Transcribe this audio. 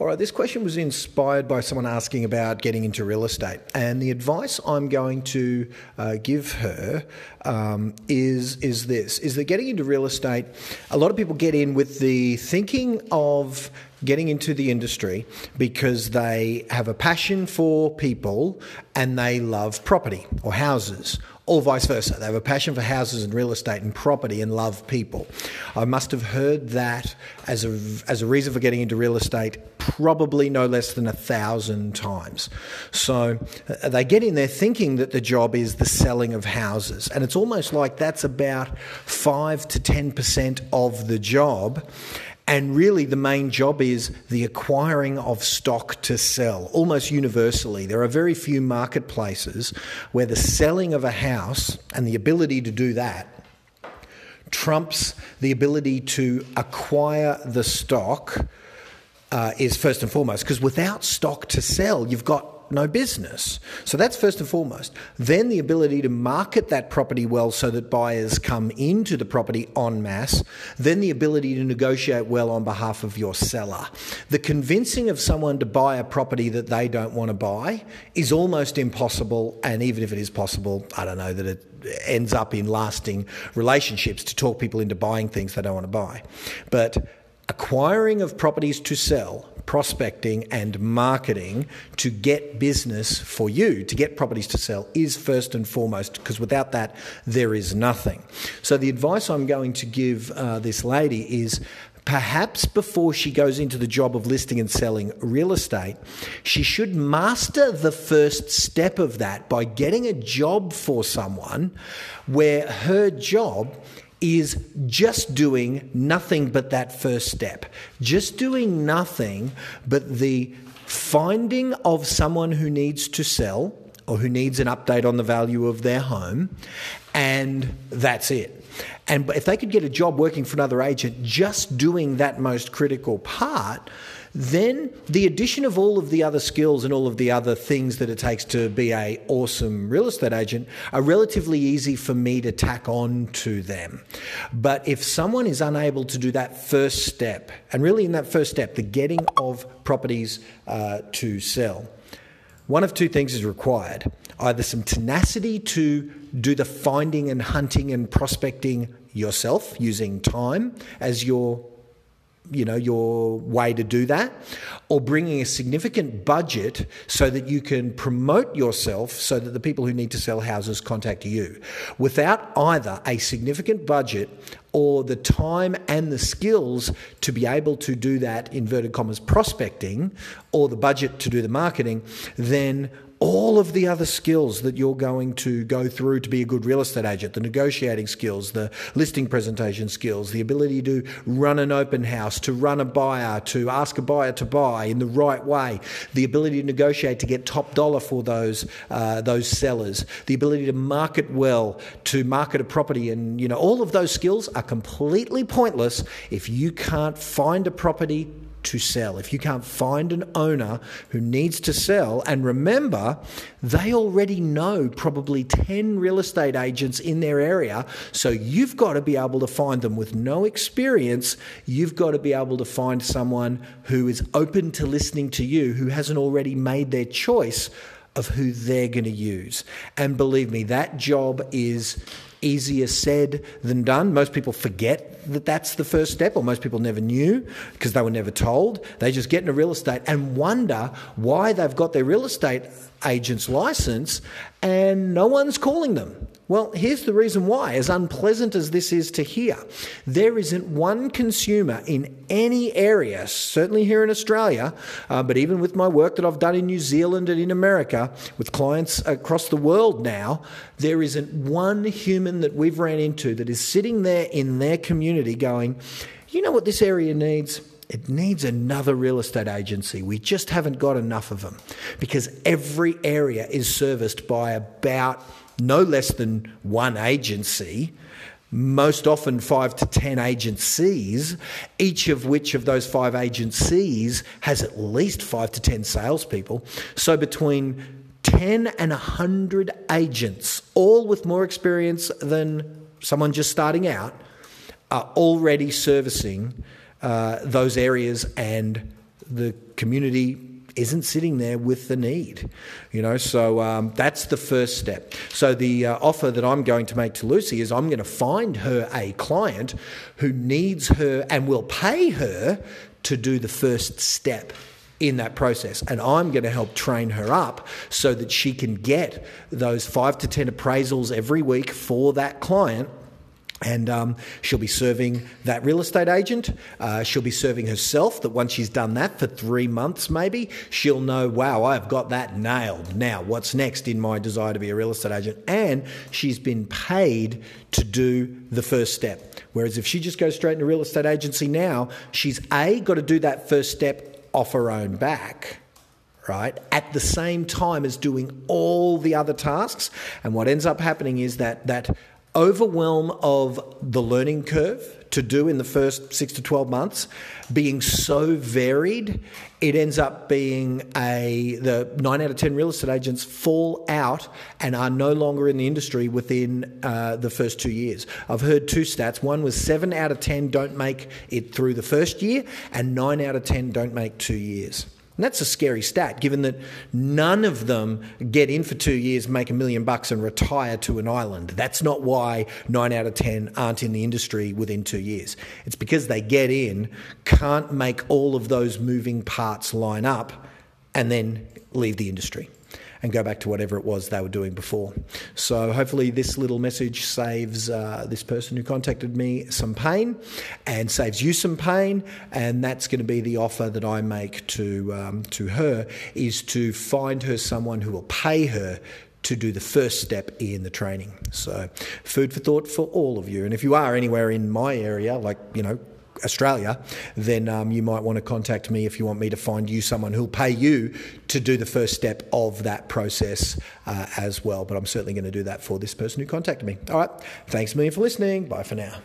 All right, this question was inspired by someone asking about getting into real estate. And the advice I'm going to uh, give her um, is, is this is that getting into real estate, a lot of people get in with the thinking of getting into the industry because they have a passion for people and they love property or houses or vice versa. They have a passion for houses and real estate and property and love people. I must have heard that as a, as a reason for getting into real estate probably no less than a thousand times. So uh, they get in there thinking that the job is the selling of houses. And it's almost like that's about 5 to 10% of the job. And really, the main job is the acquiring of stock to sell, almost universally. There are very few marketplaces where the selling of a house and the ability to do that trumps the ability to acquire the stock uh, is first and foremost. Because without stock to sell, you've got no business. So that's first and foremost. Then the ability to market that property well so that buyers come into the property en masse. Then the ability to negotiate well on behalf of your seller. The convincing of someone to buy a property that they don't want to buy is almost impossible. And even if it is possible, I don't know that it ends up in lasting relationships to talk people into buying things they don't want to buy. But acquiring of properties to sell prospecting and marketing to get business for you, to get properties to sell, is first and foremost, because without that, there is nothing. So, the advice I'm going to give uh, this lady is perhaps before she goes into the job of listing and selling real estate, she should master the first step of that by getting a job for someone where her job is just doing nothing but that first step. Just doing nothing but the finding of someone who needs to sell or who needs an update on the value of their home, and that's it. And if they could get a job working for another agent just doing that most critical part, then the addition of all of the other skills and all of the other things that it takes to be a awesome real estate agent are relatively easy for me to tack on to them. But if someone is unable to do that first step, and really in that first step, the getting of properties uh, to sell, one of two things is required. Either some tenacity to do the finding and hunting and prospecting yourself using time as your you know your way to do that or bringing a significant budget so that you can promote yourself so that the people who need to sell houses contact you. Without either a significant budget or the time and the skills to be able to do that inverted commas prospecting or the budget to do the marketing then all of the other skills that you're going to go through to be a good real estate agent the negotiating skills, the listing presentation skills, the ability to run an open house, to run a buyer, to ask a buyer to buy in the right way, the ability to negotiate to get top dollar for those, uh, those sellers, the ability to market well, to market a property. And, you know, all of those skills are completely pointless if you can't find a property to sell, if you can't find an owner who needs to sell, and remember, they already know probably 10 real estate agents in their area, so you've got to be able to find them with no experience. You've got to be able to find someone who is open to listening to you, who hasn't already made their choice of who they're going to use. And believe me, that job is easier said than done. Most people forget that that's the first step, or most people never knew because they were never told. They just get into real estate and wonder why they've got their real estate agent's license and no one's calling them. Well, here's the reason why, as unpleasant as this is to hear. There isn't one consumer in any area, certainly here in Australia, uh, but even with my work that I've done in New Zealand and in America, with clients across the world now, there isn't one human that we've ran into that is sitting there in their community going, you know what this area needs? It needs another real estate agency. We just haven't got enough of them because every area is serviced by about no less than one agency, most often five to ten agencies, each of which of those five agencies has at least five to ten salespeople. So between 10 and 100 agents, all with more experience than someone just starting out, are already servicing uh, those areas and the community isn't sitting there with the need. You know, so um, that's the first step. So the uh, offer that I'm going to make to Lucy is I'm going to find her a client who needs her and will pay her to do the first step in that process. And I'm going to help train her up so that she can get those five to 10 appraisals every week for that client and um, she'll be serving that real estate agent. Uh, she'll be serving herself. That once she's done that for three months, maybe she'll know, wow, I've got that nailed. Now, what's next in my desire to be a real estate agent? And she's been paid to do the first step. Whereas if she just goes straight into real estate agency now, she's A, got to do that first step off her own back right, at the same time as doing all the other tasks. And what ends up happening is that that overwhelm of the learning curve to do in the first six to 12 months being so varied, it ends up being a the nine out of 10 real estate agents fall out and are no longer in the industry within uh, the first two years. I've heard two stats. One was seven out of 10 don't make it through the first year, and nine out of 10 don't make two years. And that's a scary stat, given that none of them get in for two years, make a million bucks, and retire to an island. That's not why nine out of 10 aren't in the industry within two years. It's because they get in, can't make all of those moving parts line up, and then leave the industry and go back to whatever it was they were doing before. So hopefully, this little message saves uh, this person who contacted me some pain and saves you some pain. And that's going to be the offer that I make to um, to her is to find her someone who will pay her to do the first step in the training. So, food for thought for all of you. And if you are anywhere in my area, like, you know, Australia, then um, you might want to contact me if you want me to find you someone who'll pay you to do the first step of that process uh, as well. But I'm certainly going to do that for this person who contacted me. All right. Thanks a million for listening. Bye for now.